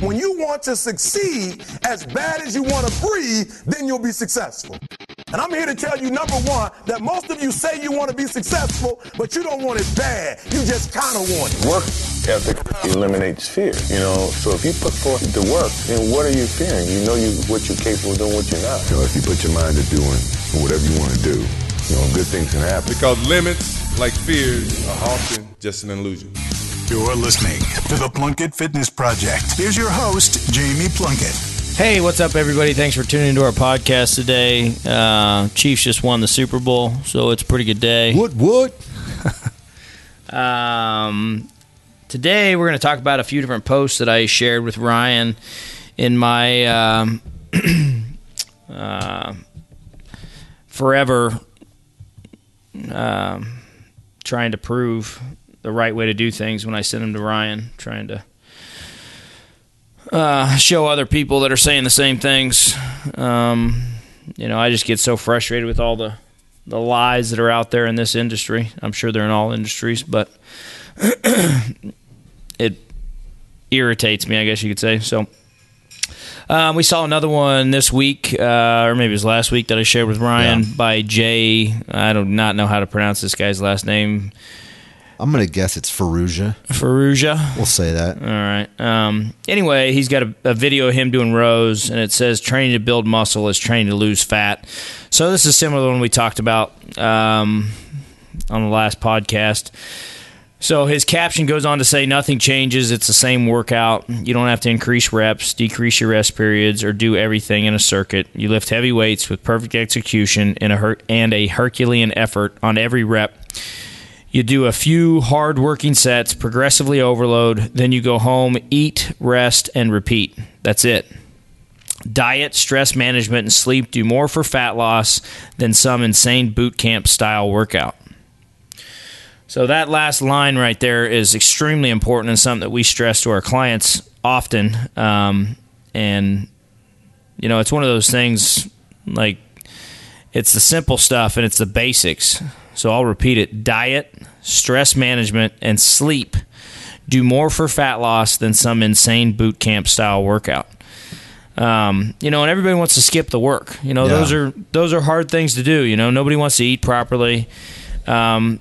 When you want to succeed as bad as you want to breathe, then you'll be successful. And I'm here to tell you, number one, that most of you say you want to be successful, but you don't want it bad. You just kind of want it. Work ethic eliminates fear, you know. So if you put forth the work, then what are you fearing? You know you what you're capable of doing, what you're not. You know, if you put your mind to doing whatever you want to do, you know, good things can happen. Because limits, like fears, are often just an illusion. You're listening to the Plunkett Fitness Project. Here's your host, Jamie Plunkett. Hey, what's up, everybody? Thanks for tuning into our podcast today. Uh, Chiefs just won the Super Bowl, so it's a pretty good day. What? What? Um, today, we're going to talk about a few different posts that I shared with Ryan in my um, uh, forever um, trying to prove the right way to do things when I send them to Ryan, trying to uh, show other people that are saying the same things. Um, you know, I just get so frustrated with all the the lies that are out there in this industry. I'm sure they're in all industries, but it irritates me. I guess you could say so. Um, we saw another one this week, uh, or maybe it was last week that I shared with Ryan Yeah. by Jay. I do not know how to pronounce this guy's last name. I'm gonna guess it's Faruja. Faruja. We'll say that. All right. Um, anyway, he's got a, a video of him doing rows, and it says training to build muscle is training to lose fat. So this is similar to the one we talked about um, on the last podcast. So his caption goes on to say, "Nothing changes. It's the same workout. You don't have to increase reps, decrease your rest periods, or do everything in a circuit. You lift heavy weights with perfect execution and a her- and a Herculean effort on every rep." You do a few hard working sets, progressively overload, then you go home, eat, rest, and repeat. That's it. Diet, stress management, and sleep do more for fat loss than some insane boot camp style workout. So, that last line right there is extremely important and something that we stress to our clients often. Um, and, you know, it's one of those things like it's the simple stuff and it's the basics. So I'll repeat it diet, stress management, and sleep do more for fat loss than some insane boot camp style workout. Um, you know, and everybody wants to skip the work. You know, Yeah. those are those are hard things to do. You know, nobody wants to eat properly. Um,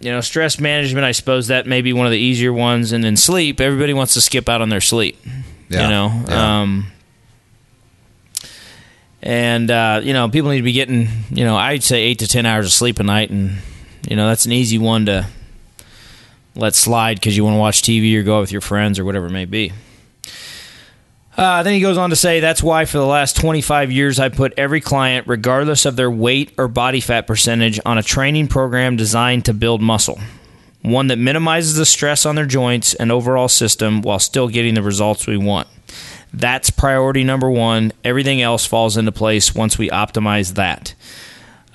you know, stress management. I suppose that may be one of the easier ones, and then sleep. Everybody wants to skip out on their sleep. Yeah. You know, Yeah. um, and uh, you know people need to be getting you know I'd say eight to ten hours of sleep a night, and you know that's an easy one to let slide because you want to watch TV or go out with your friends or whatever it may be. Uh, then he goes on to say that's why for the last 25 years I put every client, regardless of their weight or body fat percentage, on a training program designed to build muscle. One that minimizes the stress on their joints and overall system while still getting the results we want. That's priority number one. Everything else falls into place once we optimize that.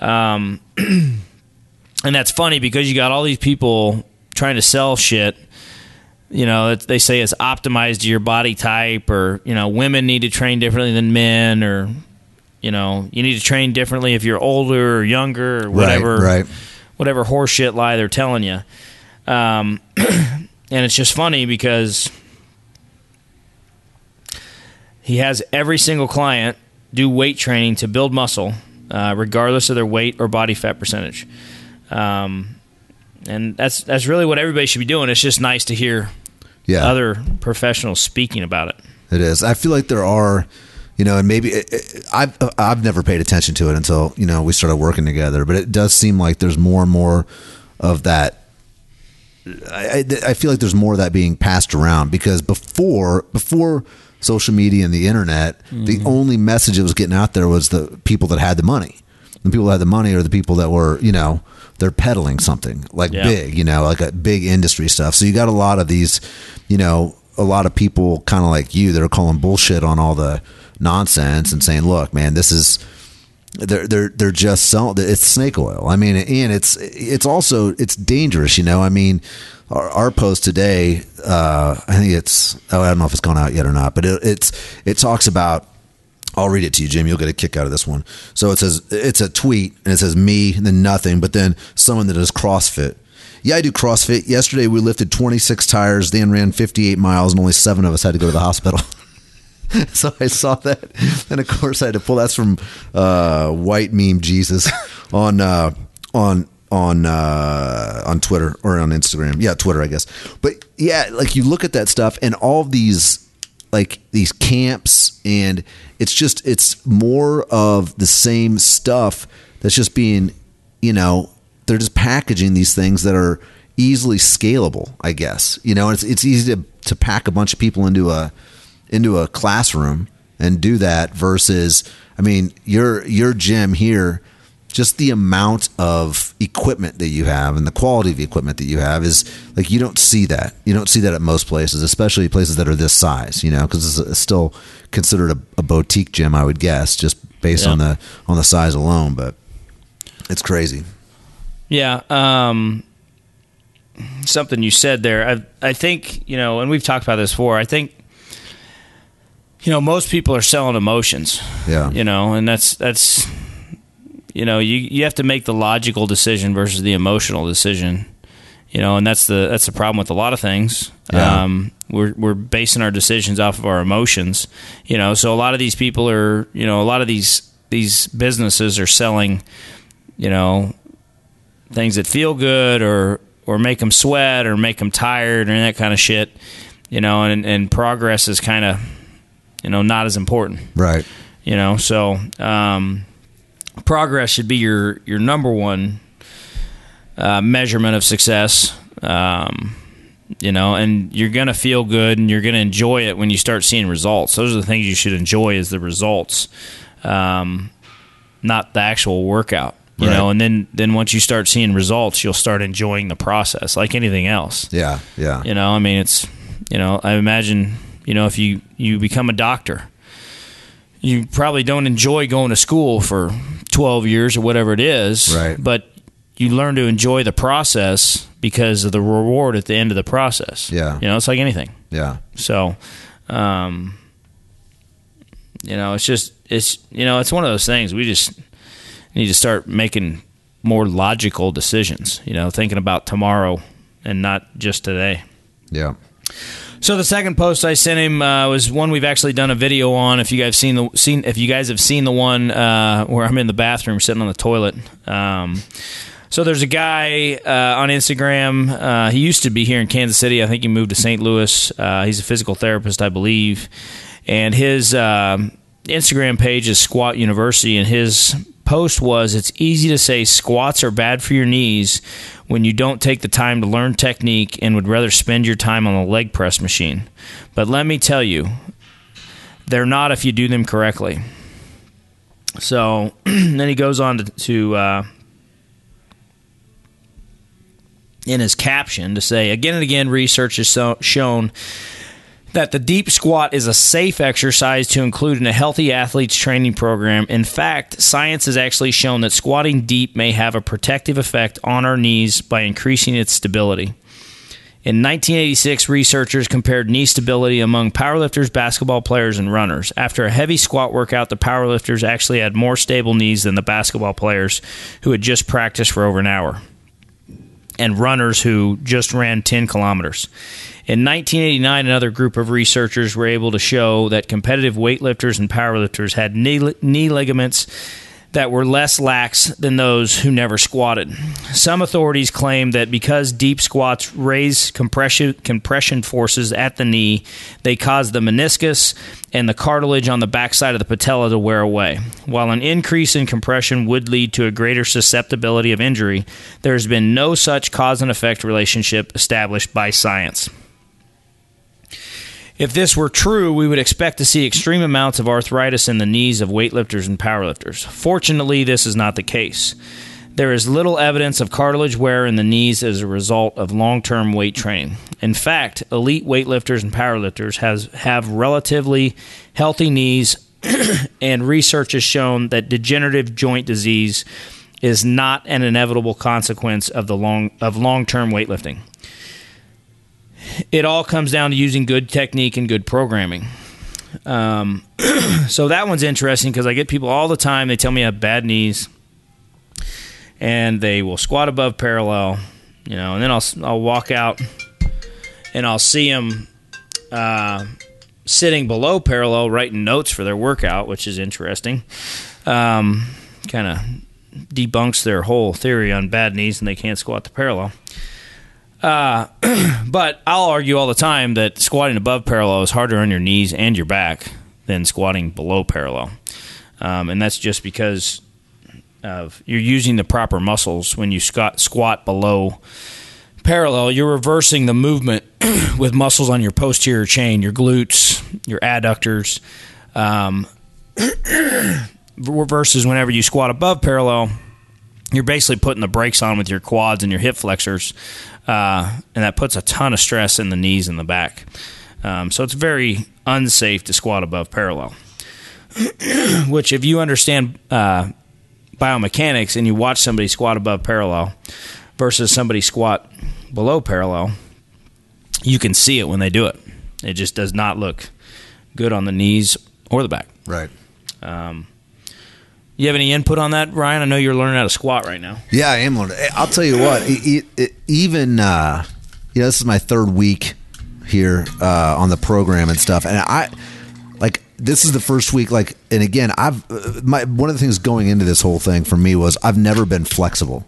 Um, and that's funny because you got all these people trying to sell shit. You know, they say it's optimized to your body type, or you know, women need to train differently than men, or you know, you need to train differently if you're older or younger, or whatever, Right. Right. whatever horseshit lie they're telling you. Um, and it's just funny because he has every single client do weight training to build muscle, uh, regardless of their weight or body fat percentage. Um, and that's that's really what everybody should be doing. It's just nice to hear Yeah. other professionals speaking about it. It is. I feel like there are, you know, and maybe it, it, I've I've never paid attention to it until you know we started working together. But it does seem like there's more and more of that. I, I I feel like there's more of that being passed around because before before social media and the internet, the mm-hmm. only message that was getting out there was the people that had the money. The people that had the money are the people that were, you know, they're peddling something like Yeah. big, you know, like a big industry stuff. So you got a lot of these, you know, a lot of people kind of like you that are calling bullshit on all the nonsense and saying, "Look, man, this is they're they're they're just selling it's snake oil." I mean, and it's it's also it's dangerous, you know. I mean, our, our post today, uh, I think it's oh, I don't know if it's gone out yet or not, but it, it's it talks about. I'll read it to you, Jim. You'll get a kick out of this one. So it says it's a tweet and it says me and then nothing, but then someone that does CrossFit Yeah, I do CrossFit. Yesterday we lifted 26 tires, then ran 58 miles, and only seven of us had to go to the hospital. so I saw that, and of course I had to pull. That's from uh, White Meme Jesus on uh, on on uh, on Twitter or on Instagram. Yeah, Twitter, I guess. But yeah, like you look at that stuff, and all these like these camps, and it's just it's more of the same stuff that's just being, you know, they're just packaging these things that are easily scalable. I guess you know, it's it's easy to to pack a bunch of people into a into a classroom and do that versus I mean your your gym here just the amount of equipment that you have and the quality of the equipment that you have is like you don't see that you don't see that at most places especially places that are this size you know because it's, still considered a, a boutique gym I would guess just based Yeah. on the on the size alone but it's crazy Yeah. Um, something you said there. I I think you know, and we've talked about this before. I think you know most people are selling emotions. Yeah. You know, and that's that's you know you you have to make the logical decision versus the emotional decision. You know, and that's the that's the problem with a lot of things. Yeah. Um, we're we're basing our decisions off of our emotions. You know, so a lot of these people are you know a lot of these these businesses are selling you know things that feel good or or make them sweat or make them tired and that kind of shit you know and and progress is kind of you know not as important. Right. You know so um, progress should be your your number one uh, measurement of success. Um, you know and you're gonna feel good and you're gonna enjoy it when you start seeing results. Those are the things you should enjoy is the results um, not the actual workout. You Right. know and then then once you start seeing results you'll start enjoying the process like anything else. Yeah yeah. You know, I mean, it's you know, I imagine you know if you you become a doctor, you probably don't enjoy going to school for twelve years or whatever it is, Right. But you learn to enjoy the process because of the reward at the end of the process. Yeah. you know, it's like anything. yeah So, um, you know, it's just it's you know, it's one of those things we just need to start making more logical decisions. You know, thinking about tomorrow and not just today. yeah So the second post I sent him uh, was one we've actually done a video on. If you guys seen the seen, if you guys have seen the one uh, where I'm in the bathroom sitting on the toilet. Um, so there's a guy uh, on Instagram. Uh, he used to be here in Kansas City. I think he moved to St. Louis. Uh, he's a physical therapist, I believe, and his um Instagram page is Squat University, and his post was it's easy to say squats are bad for your knees when you don't take the time to learn technique and would rather spend your time on the leg press machine. But let me tell you, they're not if you do them correctly. So then he goes on to, to uh, in his caption to say again and again, research has so, shown that the deep squat is a safe exercise to include in a healthy athlete's training program. In fact, science has actually shown that squatting deep may have a protective effect on our knees by increasing its stability. In 1986, researchers compared knee stability among powerlifters, basketball players, and runners. After a heavy squat workout, the powerlifters actually had more stable knees than the basketball players who had just practiced for over an hour and runners who just ran 10 kilometers. In 1989, another group of researchers were able to show that competitive weightlifters and powerlifters had knee, knee ligaments that were less lax than those who never squatted. Some authorities claim that because deep squats raise compression compression forces at the knee, they cause the meniscus and the cartilage on the backside of the patella to wear away. While an increase in compression would lead to a greater susceptibility of injury, there has been no such cause and effect relationship established by science. If this were true, we would expect to see extreme amounts of arthritis in the knees of weightlifters and powerlifters. Fortunately, this is not the case. There is little evidence of cartilage wear in the knees as a result of long term weight training. In fact, elite weightlifters and powerlifters has, have relatively healthy knees, and research has shown that degenerative joint disease is not an inevitable consequence of the long of long term weightlifting it all comes down to using good technique and good programming. Um, so that one's interesting because I get people all the time. They tell me I have bad knees, and they will squat above parallel. you know, and then I'll I'll walk out and I'll see them uh, sitting below parallel, writing notes for their workout, which is interesting. Um, kind of debunks their whole theory on bad knees and they can't squat the parallel. Uh, but I'll argue all the time that squatting above parallel is harder on your knees and your back than squatting below parallel. Um, and that's just because of you're using the proper muscles when you squat, squat below parallel. You're reversing the movement with muscles on your posterior chain, your glutes, your adductors. Um, versus whenever you squat above parallel, you're basically putting the brakes on with your quads and your hip flexors, uh, and that puts a ton of stress in the knees and the back. Um, so it's very unsafe to squat above parallel. Which, if you understand uh, biomechanics and you watch somebody squat above parallel versus somebody squat below parallel, you can see it when they do it. It just does not look good on the knees or the back. Right. Um, you have any input on that, Ryan? I know you're learning how to squat right now. Yeah, I am learning. I'll tell you what. It, it, even uh, you know, this is my third week here uh, on the program and stuff, and I like this is the first week. Like, and again, I've uh, my one of the things going into this whole thing for me was I've never been flexible.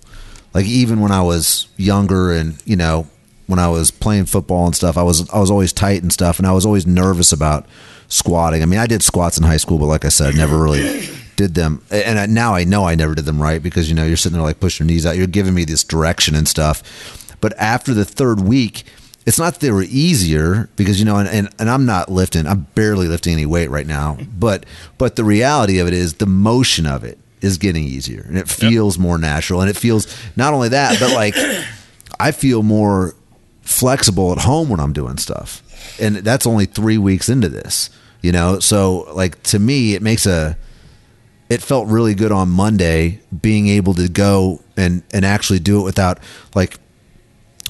Like even when I was younger, and you know, when I was playing football and stuff, I was I was always tight and stuff, and I was always nervous about squatting. I mean, I did squats in high school, but like I said, never really did them. And I, now I know I never did them right because you know you're sitting there like pushing your knees out. You're giving me this direction and stuff. But after the third week, it's not that they were easier because you know, and, and, and I'm not lifting. I'm barely lifting any weight right now. But but the reality of it is the motion of it is getting easier and it feels yep. more natural and it feels not only that but like I feel more flexible at home when I'm doing stuff. And that's only 3 weeks into this, you know? So like to me it makes a it felt really good on Monday being able to go and and actually do it without like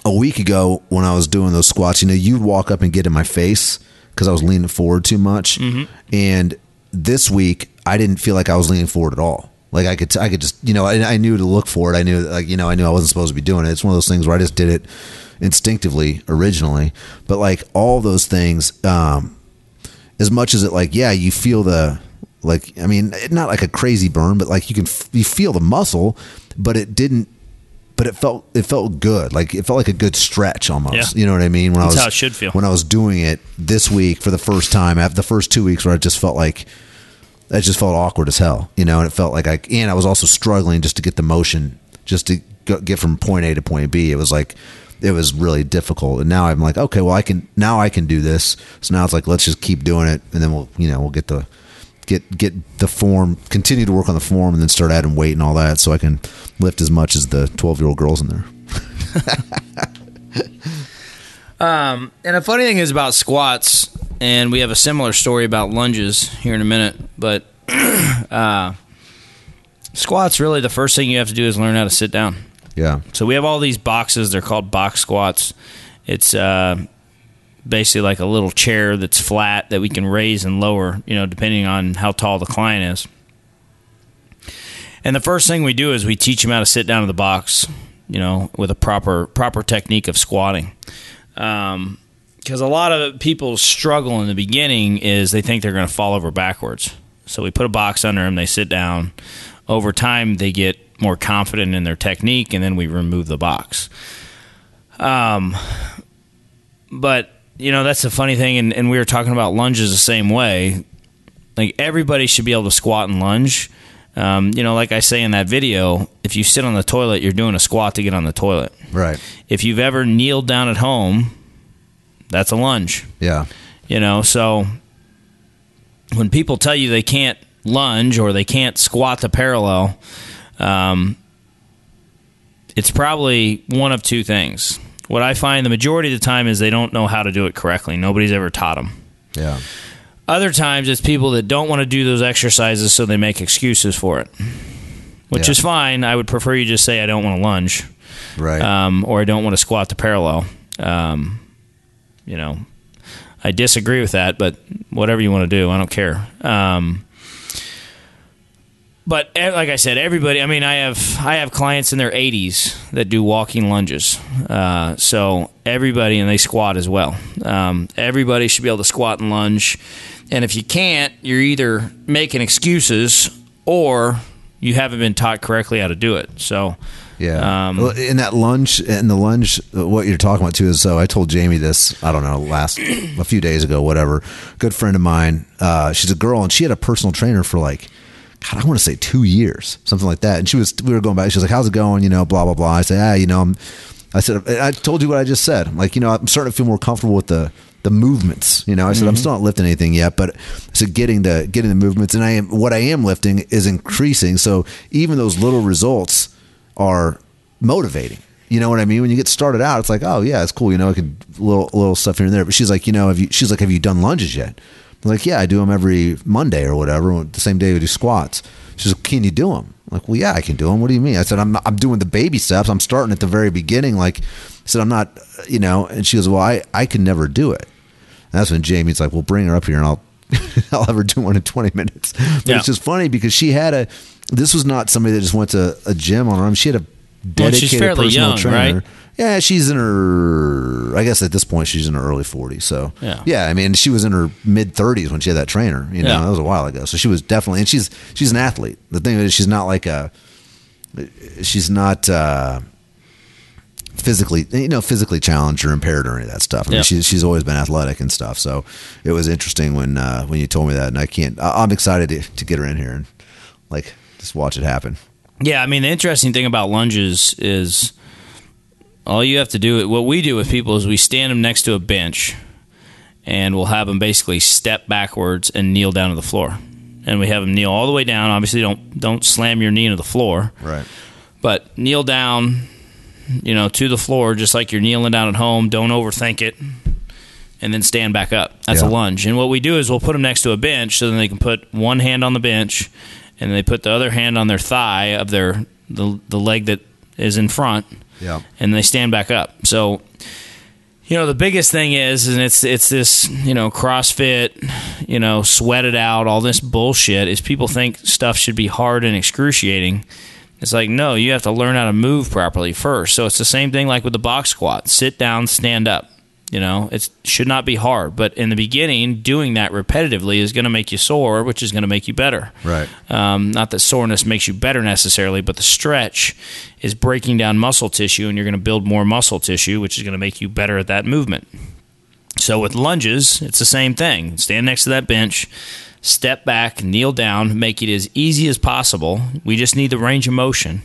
a week ago when I was doing those squats, you know, you'd walk up and get in my face because I was leaning forward too much. Mm-hmm. And this week, I didn't feel like I was leaning forward at all. Like I could, I could just, you know, I, I knew to look for it. I knew, like, you know, I knew I wasn't supposed to be doing it. It's one of those things where I just did it instinctively originally. But like all those things, um, as much as it, like, yeah, you feel the like I mean, not like a crazy burn, but like you can you feel the muscle, but it didn't. But it felt it felt good, like it felt like a good stretch almost. Yeah. You know what I mean? When That's I was how it should feel. when I was doing it this week for the first time after the first two weeks where I just felt like it just felt awkward as hell, you know, and it felt like I and I was also struggling just to get the motion, just to get from point A to point B. It was like it was really difficult, and now I'm like, okay, well, I can now I can do this. So now it's like let's just keep doing it, and then we'll you know we'll get the get get the form, continue to work on the form, and then start adding weight and all that, so I can lift as much as the twelve year old girls in there. um, and a funny thing is about squats, and we have a similar story about lunges here in a minute, but uh, squats really the first thing you have to do is learn how to sit down. Yeah. So we have all these boxes. They're called box squats. It's uh, basically like a little chair that's flat that we can raise and lower, you know, depending on how tall the client is. And the first thing we do is we teach them how to sit down in the box, you know, with a proper proper technique of squatting. Because um, a lot of people struggle in the beginning is they think they're going to fall over backwards. So we put a box under them, they sit down. Over time, they get more confident in their technique, and then we remove the box. Um, but you know that's the funny thing, and, and we were talking about lunges the same way. Like everybody should be able to squat and lunge. Um, you know, like I say in that video, if you sit on the toilet, you're doing a squat to get on the toilet. Right. If you've ever kneeled down at home, that's a lunge. Yeah. You know, so when people tell you they can't lunge or they can't squat to parallel, um, it's probably one of two things what I find the majority of the time is they don't know how to do it correctly. Nobody's ever taught them. Yeah. Other times it's people that don't want to do those exercises, so they make excuses for it, which yeah. is fine. I would prefer you just say I don't want to lunge, right? Um, or I don't want to squat to parallel. Um, you know, I disagree with that, but whatever you want to do, I don't care. Um, but eh, like I said, everybody. I mean, I have I have clients in their 80s that do walking lunges. Uh, so everybody, and they squat as well. Um, everybody should be able to squat and lunge. And if you can't, you're either making excuses or you haven't been taught correctly how to do it. So Yeah. Um, in that lunge, in the lunge, uh, what you're talking about too is so I told Jamie this, I don't know, last, a few days ago, whatever. Good friend of mine, uh, she's a girl and she had a personal trainer for like, God, I want to say two years, something like that. And she was, we were going back. She was like, how's it going? You know, blah, blah, blah. I said, ah, you know, I'm, I said, I told you what I just said. I'm like, you know, I'm starting to feel more comfortable with the, the movements. You know, I said I'm still not lifting anything yet, but I said getting the getting the movements, and I am what I am lifting is increasing. So even those little results are motivating. You know what I mean? When you get started out, it's like, oh yeah, it's cool. You know, I could little little stuff here and there. But she's like, you know, have you? She's like, have you done lunges yet? I'm like, yeah, I do them every Monday or whatever. The same day we do squats. She's like, can you do them? I'm like, well, yeah, I can do them. What do you mean? I said, I'm I'm doing the baby steps. I'm starting at the very beginning. Like, I said, I'm not, you know. And she goes, well, I I can never do it. And that's when Jamie's like, well, bring her up here and I'll I'll have her do one in 20 minutes. But Yeah. it's just funny because she had a. This was not somebody that just went to a gym on her own. She had a Well, dedicated she's fairly personal young, trainer. right? Yeah, she's in her. I guess at this point she's in her early 40s. So Yeah. yeah. I mean, she was in her mid 30s when she had that trainer. You know, Yeah. that was a while ago. So she was definitely, and she's she's an athlete. The thing is, she's not like a. She's not. uh physically you know physically challenged or impaired or any of that stuff. I mean Yeah. she's she's always been athletic and stuff. So it was interesting when uh when you told me that and I can't I- I'm excited to, to get her in here and like just watch it happen. Yeah, I mean the interesting thing about lunges is all you have to do. What we do with people is we stand them next to a bench, and we'll have them basically step backwards and kneel down to the floor, and we have them kneel all the way down. Obviously, don't don't slam your knee into the floor, Right. but kneel down, you know, to the floor just like you're kneeling down at home. Don't overthink it. And then stand back up. That's Yeah. a lunge. And what we do is we'll put them next to a bench so then they can put one hand on the bench and they put the other hand on their thigh of their the, the leg that is in front Yeah. and they stand back up. So, you know, the biggest thing is, and it's it's this, you know, CrossFit, you know, sweat it out, all this bullshit. Is people think stuff should be hard and excruciating. It's like no, you have to learn how to move properly first. So it's the same thing like with the box squat: sit down, stand up. You know, it should not be hard, but in the beginning, doing that repetitively is going to make you sore, which is going to make you better. Right. Um, not that soreness makes you better necessarily, but the stretch is breaking down muscle tissue, and you're going to build more muscle tissue, which is going to make you better at that movement. So with lunges, it's the same thing. Stand next to that bench, step back, kneel down, make it as easy as possible. We just need the range of motion,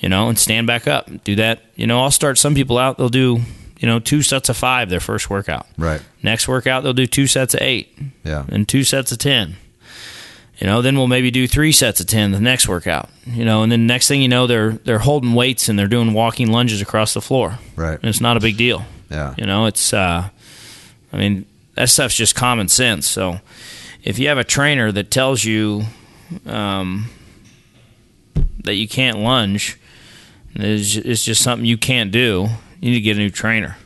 you know, and stand back up. Do that. You know, I'll start some people out. They'll do, you know, two sets of five their first workout. Right. Next workout, they'll do two sets of eight Yeah. and two sets of 10. You know, then we'll maybe do three sets of 10 the next workout. You know, and then next thing you know, they're they're holding weights and they're doing walking lunges across the floor. Right. And it's not a big deal. Yeah. You know, it's uh I mean, that stuff's just common sense. So if you have a trainer that tells you um that you can't lunge, it's it's just something you can't do. You need to get a new trainer.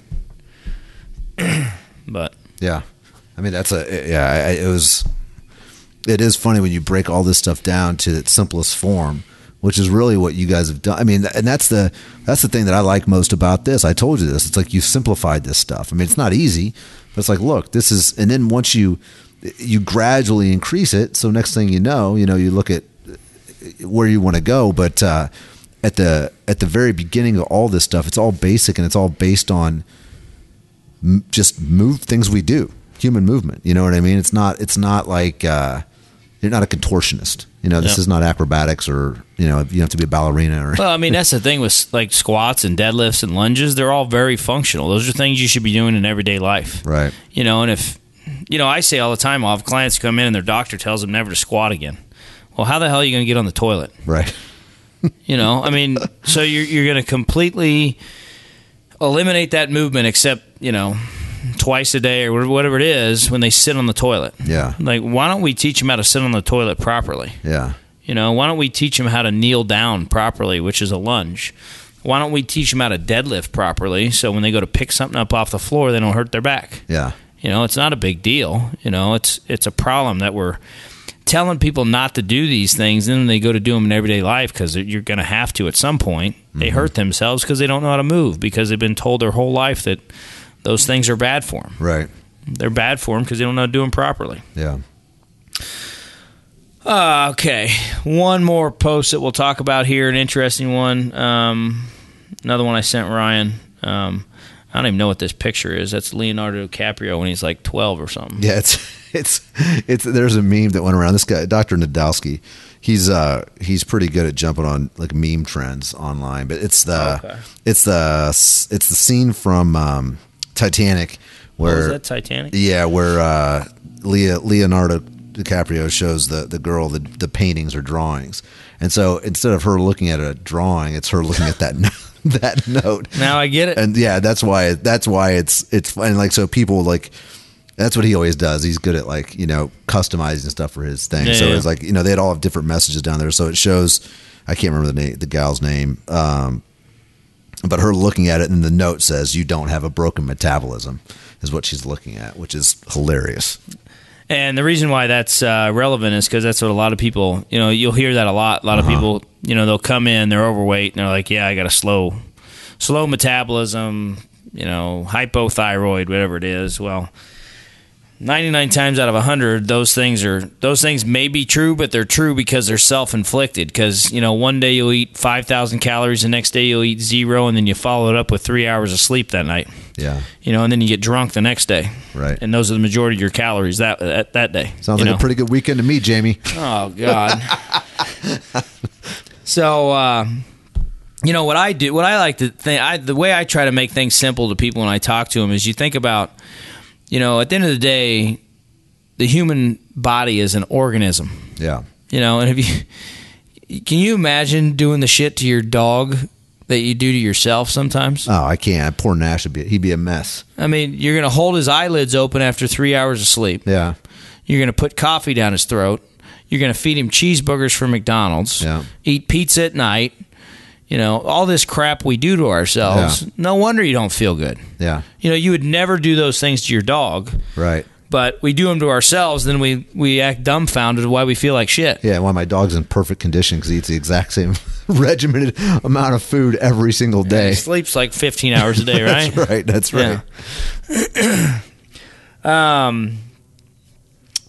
but Yeah, I mean that's a yeah. It was. It is funny when you break all this stuff down to its simplest form, which is really what you guys have done. I mean, and that's the that's the thing that I like most about this. I told you this. It's like you simplified this stuff. I mean, it's not easy, but it's like, look, this is, and then once you you gradually increase it, so next thing you know, you know, you look at where you want to go, but uh, at the at the very beginning of all this stuff, it's all basic and it's all based on m- just move things we do human movement you know what i mean it's not it's not like uh you're not a contortionist you know this Yeah. is not acrobatics or you know you have to be a ballerina or Well, I mean, that's the thing with like squats and deadlifts and lunges. They're all very functional. Those are things you should be doing in everyday life. right You know, and if, you know, I say all the time, I'll have clients come in and their doctor tells them never to squat again. Well, how the hell are you going to get on the toilet? right You know, I mean, so you're, you're going to completely eliminate that movement except, you know, twice a day or whatever it is when they sit on the toilet. yeah Like, why don't we teach them how to sit on the toilet properly? yeah You know, why don't we teach them how to kneel down properly, which is a lunge? Why don't we teach them how to deadlift properly so when they go to pick something up off the floor, they don't hurt their back? yeah You know, it's not a big deal. You know, it's it's a problem that we're telling people not to do these things, and then they go to do them in everyday life because you're going to have to at some point. They hurt themselves because they don't know how to move because they've been told their whole life that those things are bad for them. Right. They're bad for them because they don't know how to do them properly. Yeah. Uh, okay, one more post that we'll talk about here, an interesting one. Um, another one I sent Ryan. Um, I don't even know what this picture is. That's Leonardo DiCaprio when he's like twelve or something. Yeah, it's it's it's there's a meme that went around. This guy, Dr. Nadolsky, he's uh he's pretty good at jumping on like meme trends online. But it's the Okay. it's the it's the scene from um, Titanic was where that Titanic? yeah where uh, Leo, Leonardo DiCaprio shows the the girl the the paintings or drawings, and so instead of her looking at a drawing, it's her looking at that. that note Now I get it. and yeah, that's why that's why it's it's fun. Like so, people like that's what he always does. He's good at like you know customizing stuff for his thing. Yeah, so yeah. it's like you know they'd all have different messages down there. So it shows. I can't remember the name, the gal's name, um, but her looking at it, and the note says, "You don't have a broken metabolism," is what she's looking at, which is hilarious. And the reason why that's uh, relevant is because that's what a lot of people, you know, you'll hear that a lot. A lot of people, you know, they'll come in, they're overweight, and they're like, "Yeah, I got a slow, slow metabolism, you know, hypothyroid, whatever it is." Well, ninety-nine times out of hundred, those things are those things may be true, but they're true because they're self-inflicted. Because you know, one day you'll eat five thousand calories, the next day you'll eat zero, and then you follow it up with three hours of sleep that night. Yeah, You know, and then you get drunk the next day. Right. And those are the majority of your calories that that, that day. sounds like know? a pretty good weekend to me, Jamie. Oh God. so uh, you know what I do? What I like to think, I, the way I try to make things simple to people when I talk to them is you think about, you know, at the end of the day, the human body is an organism. Yeah, You know, and if you can you imagine doing the shit to your dog that you do to yourself sometimes? oh, I can't. Poor Nash would be he'd be a mess. I mean, you're going to hold his eyelids open after three hours of sleep. Yeah, You're going to put coffee down his throat. You're going to feed him cheeseburgers from McDonald's. Yeah. Eat pizza at night. You know, all this crap we do to ourselves. Yeah. No wonder you don't feel good. yeah, You know, you would never do those things to your dog, right. but we do them to ourselves. Then we, we act dumbfounded why we feel like shit. Yeah, why my dog's in perfect condition because he eats the exact same regimented amount of food every single day. He sleeps like 15 hours a day, right? That's right. That's right. Yeah. Um.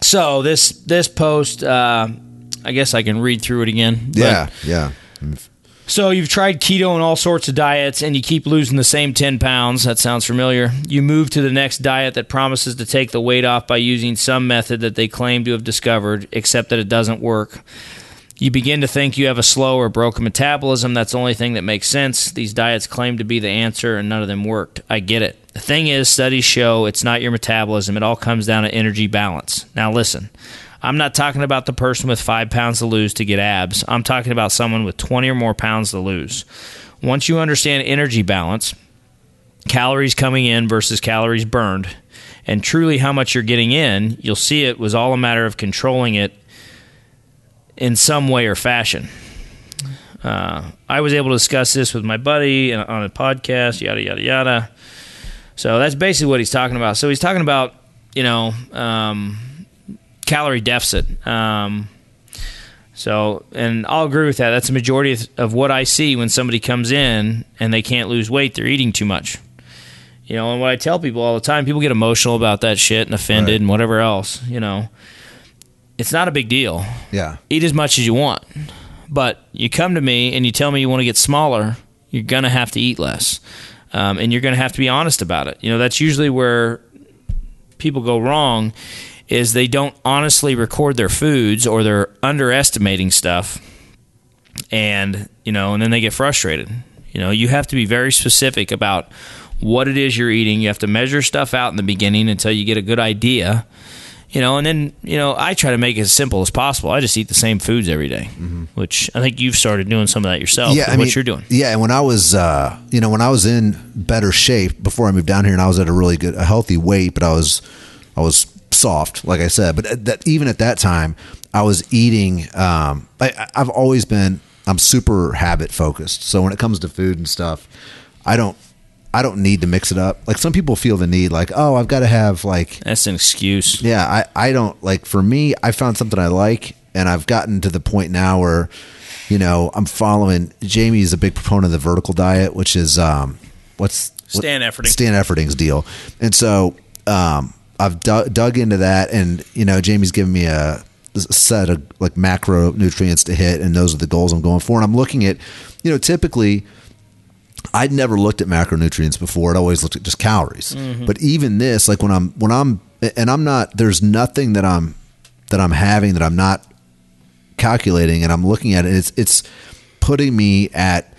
So this this post, uh, I guess I can read through it again. Yeah, yeah. So you've tried keto and all sorts of diets, and you keep losing the same ten pounds. That sounds familiar. You move to the next diet that promises to take the weight off by using some method that they claim to have discovered, except that it doesn't work. You begin to think you have a slow or broken metabolism. That's the only thing that makes sense. These diets claim to be the answer, and none of them worked. I get it. The thing is, studies show it's not your metabolism. It all comes down to energy balance. Now, listen, I'm not talking about the person with five pounds to lose to get abs. I'm talking about someone with 20 or more pounds to lose. Once you understand energy balance, calories coming in versus calories burned, and truly how much you're getting in, you'll see it was all a matter of controlling it in some way or fashion. Uh, I was able to discuss this with my buddy on a podcast, yada, yada, yada. So that's basically what he's talking about. So he's talking about, you know, um, calorie deficit. Um, so, and I'll agree with that. That's the majority of, of what I see when somebody comes in and they can't lose weight. They're eating too much. You know, and what I tell people all the time, people get emotional about that shit and offended Right. and whatever else. You know, it's not a big deal. Yeah. Eat as much as you want, but you come to me and you tell me you want to get smaller. You're gonna have to eat less, um, and you're gonna have to be honest about it. You know, that's usually where people go wrong is they don't honestly record their foods or they're underestimating stuff. And you know and then they get frustrated. You know you have to be very specific about what it is you're eating. You have to measure stuff out in the beginning until you get a good idea. You know and then you know i try to make it as simple as possible. I just eat the same foods every day, which i think you've started doing some of that yourself yeah, I what mean, you're doing. Yeah, and when I was, uh, you know, when I was in better shape before I moved down here, and I was at a really good, a healthy weight, but I was, I was soft, like I said. But that, even at that time, I was eating. Um, I, I've always been, I'm super habit focused. So when it comes to food and stuff, I don't. I don't need to mix it up. Like some people feel the need, like oh, I've got to have like That's an excuse. yeah. I I don't like. For me, I found something I like, and I've gotten to the point now where you know I'm following. Jamie is a big proponent of the vertical diet, which is um what's Stan Efferding. Stan Efferding's deal, and so um I've dug, dug into that, and you know Jamie's given me a set of like macronutrients to hit, and those are the goals I'm going for. And I'm looking at, you know, typically I'd never looked at macronutrients before. I'd always looked at just calories. Mm-hmm. But even this, like when I'm when I'm and I'm not there's nothing that I'm that I'm having that I'm not calculating and I'm looking at it. It's it's putting me at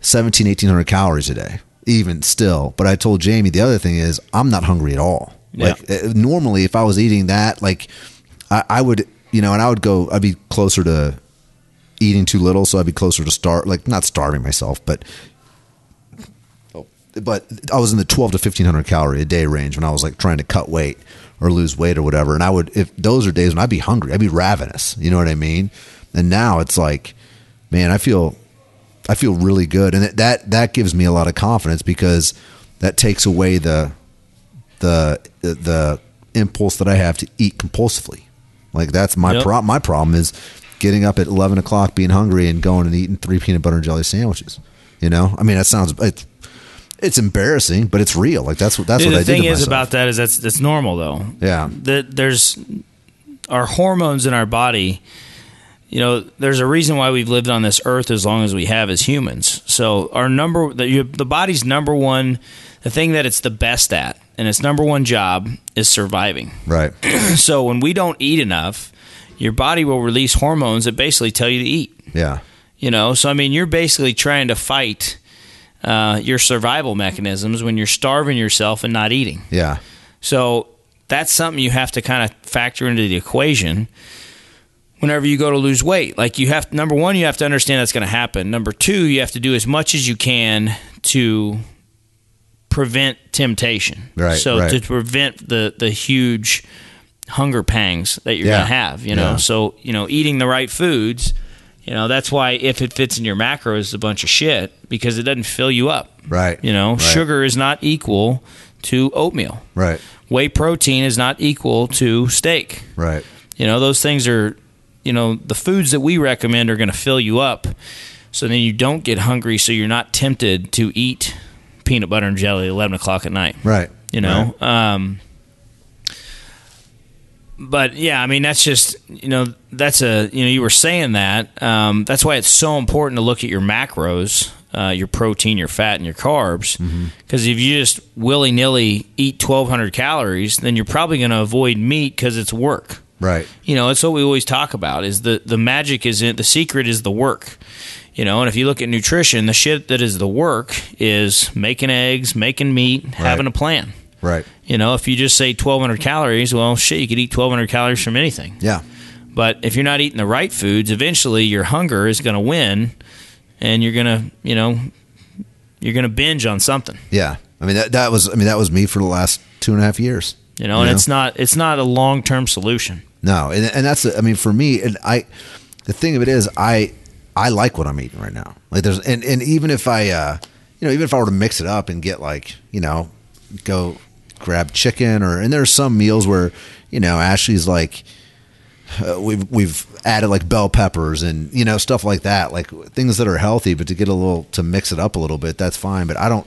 17 1800 calories a day even still. But I told Jamie the other thing is I'm not hungry at all. Yeah. Like uh, normally if I was eating that like I, I would you know and I would go I'd be closer to eating too little so I'd be closer to start like not starving myself but oh, but I was in the 12 to 1500 calorie a day range when I was like trying to cut weight or lose weight or whatever. And I would, if those are days when I'd be hungry, I'd be ravenous. You know what I mean? And now it's like, man, I feel, I feel really good. And that, that gives me a lot of confidence because that takes away the, the, the impulse that I have to eat compulsively. Like that's my Yep. problem. My problem is getting up at 11 o'clock, being hungry and going and eating three peanut butter and jelly sandwiches. You know, I mean, that sounds, it's, it's embarrassing, but it's real. Like that's what that's Dude, what the I did. thing is myself. about that is that's that's normal though. Yeah. That there's our hormones in our body. You know, there's a reason why we've lived on this earth as long as we have as humans. So our number, the, the body's number one, the thing that it's the best at, and its number one job is surviving. right. So when we don't eat enough, your body will release hormones that basically tell you to eat. Yeah. You know, so I mean, you're basically trying to fight uh, your survival mechanisms when you're starving yourself and not eating. Yeah. So that's something you have to kind of factor into the equation whenever you go to lose weight. Like you have number one, you have to understand that's going to happen. Number two, you have to do as much as you can to prevent temptation. Right, So right. to prevent the the huge hunger pangs that you're Yeah. going to have. You know. Yeah. So you know, eating the right foods. You know, that's why if it fits in your macros, it's a bunch of shit because it doesn't fill you up. Right. You know, Right. sugar is not equal to oatmeal Right. whey protein is not equal to steak. Right. You know, those things are, you know, the foods that we recommend are going to fill you up so then you don't get hungry so you're not tempted to eat peanut butter and jelly at 11 o'clock at night. Right. You know? Um, but yeah, I mean, that's just, you know, that's a, you know, you were saying that. Um, that's why it's so important to look at your macros, uh, your protein, your fat, and your carbs. Because if you just willy nilly eat 1,200 calories, then you're probably going to avoid meat because it's work. Right. You know, it's what we always talk about is the, the magic is in, the secret is the work. You know, and if you look at nutrition, the shit that is the work is making eggs, making meat, having a plan. Right. You know, if you just say 1,200 calories, well, shit, you could eat 1,200 calories from anything. Yeah. But if you're not eating the right foods, eventually your hunger is going to win, and you're going to, you know, you're going to binge on something. Yeah. I mean that that was I mean that was me for the last two and a half years. You know, and it's not it's not a long term solution. No, and and that's I mean for me and I the thing of it is I I like what I'm eating right now. Like there's and and even if I uh you know even if I were to mix it up and get like you know go grab chicken or and there's some meals where you know Ashley's like uh, we've we've added like bell peppers and you know stuff like that like things that are healthy but to get a little to mix it up a little bit that's fine but I don't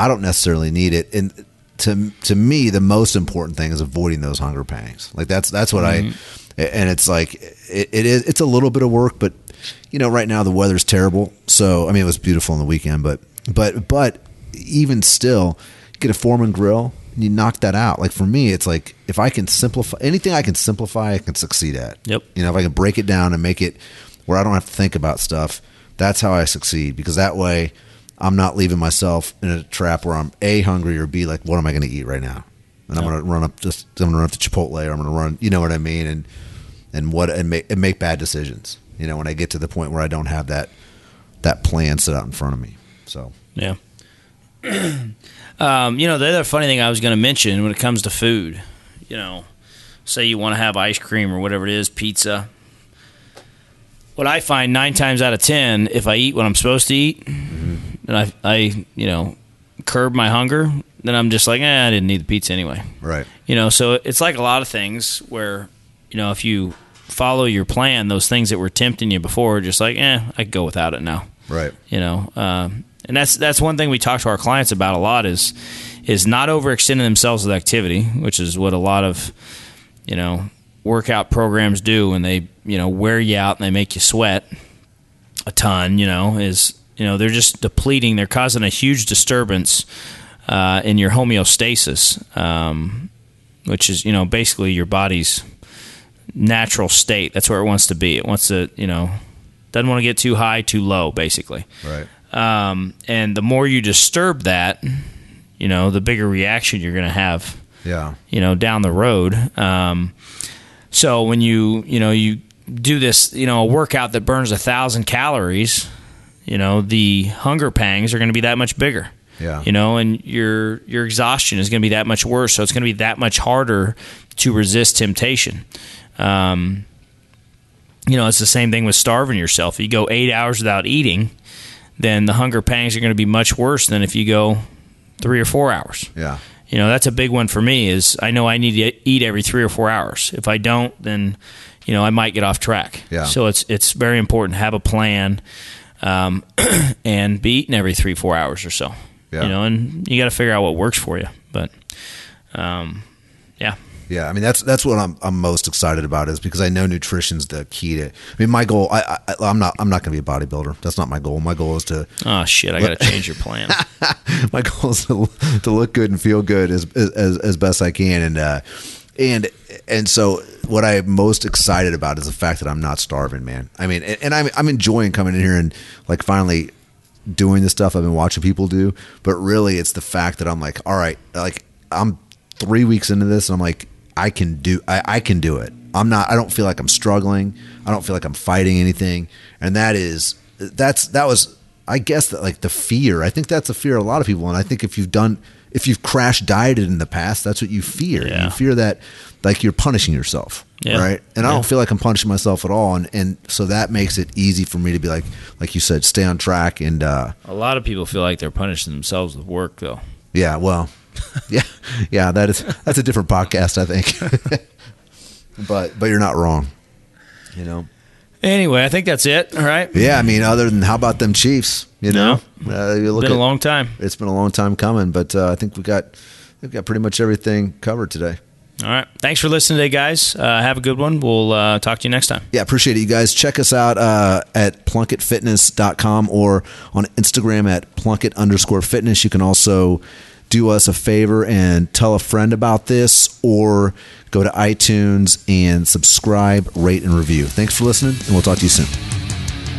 I don't necessarily need it. And to to me the most important thing is avoiding those hunger pangs. Like that's that's what I and it's like it, it is it's a little bit of work but you know right now the weather's terrible. So I mean it was beautiful on the weekend but but but even still get a Foreman grill and you knock that out. Like for me it's like if I can simplify anything I can simplify I can succeed at. Yep. you know if I can break it down and make it where I don't have to think about stuff that's how I succeed because that way I'm not leaving myself in a trap where I'm a hungry or b like what am I going to eat right now? And I'm going to run up just I'm going to run up to Chipotle or I'm going to run you know what I mean? And and what and make and make bad decisions you know when I get to the point where I don't have that that plan set out in front of me so Yeah. um, you know, the other funny thing I was going to mention when it comes to food, you know, say you want to have ice cream or whatever it is, pizza. What I find nine times out of ten, if I eat what I'm supposed to eat, and I, I, you know, curb my hunger, then I'm just like, eh, I didn't need the pizza anyway. Right. You know, so it's like a lot of things where, you know, if you follow your plan, those things that were tempting you before, are just like, eh, I could go without it now. Right. You know, um, and that's that's one thing we talk to our clients about a lot is is not overextending themselves with activity, which is what a lot of you know workout programs do when they you know wear you out and they make you sweat a ton. You know, is you know they're just depleting, they're causing a huge disturbance uh, in your homeostasis, um, which is you know basically your body's natural state. That's where it wants to be. It wants to you know doesn't want to get too high, too low, basically. Right. Um, and the more you disturb that, you know, the bigger reaction you're going to have. Yeah. You know, down the road. Um, so when you you know you do this, you know, a workout that burns a thousand calories, you know, the hunger pangs are going to be that much bigger. Yeah. You know, and your your exhaustion is going to be that much worse. So it's going to be that much harder to resist temptation. Um, you know, it's the same thing with starving yourself. If you go eight hours without eating, then the hunger pangs are going to be much worse than if you go three or four hours. Yeah. You know, that's a big one for me is I know I need to eat every three or four hours. If I don't, then, you know, I might get off track. Yeah. So it's, it's very important to have a plan um, and be eating every three, four hours or so. Yeah. You know, and you got to figure out what works for you. But, um, yeah. I mean that's that's what I'm I'm most excited about is because I know nutrition's the key to. I mean, my goal. I, I I'm not I'm not going to be a bodybuilder. That's not my goal. My goal is to Oh, shit. I got to change your plan. my goal is to, to look good and feel good as as as best I can, and uh, and and so what I'm most excited about is the fact that I'm not starving, man. I mean, and, and I'm I'm enjoying coming in here and like finally doing the stuff I've been watching people do, but really it's the fact that I'm like, all right, like I'm three weeks into this, and I'm like, I can do I, I can do it. I'm not I don't feel like I'm struggling. I don't feel like I'm fighting anything. And that is that's that was I guess that like the fear. I think that's a fear of a lot of people. And I think if you've done if you've crash dieted in the past, that's what you fear. Yeah. You fear that like you're punishing yourself. Yeah. Right. And I don't feel like I'm punishing myself at all. And and so that makes it easy for me to be like like you said, stay on track and uh a lot of people feel like they're punishing themselves with work, though. yeah, well, yeah, yeah. That is that's a different podcast, I think. but but you're not wrong. You know. Anyway, I think that's it. All right. Yeah, I mean, other than how about them Chiefs? You know, uh, you look Been a long time. It's been a long time coming, but uh, I think we got we've got pretty much everything covered today. All right. Thanks for listening today, guys. Uh, have a good one. We'll uh, talk to you next time. Yeah, appreciate it, you guys. Check us out uh, at plunkettfitness.com or on Instagram at plunkett underscore fitness. You can also do us a favor and tell a friend about this or go to iTunes and subscribe, rate, and review. Thanks for listening, and we'll talk to you soon.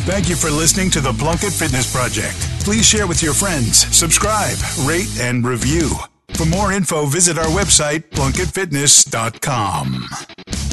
Thank you for listening to the Plunkett Fitness Project. Please share with your friends, subscribe, rate, and review. For more info, visit our website, plunkettfitness.com.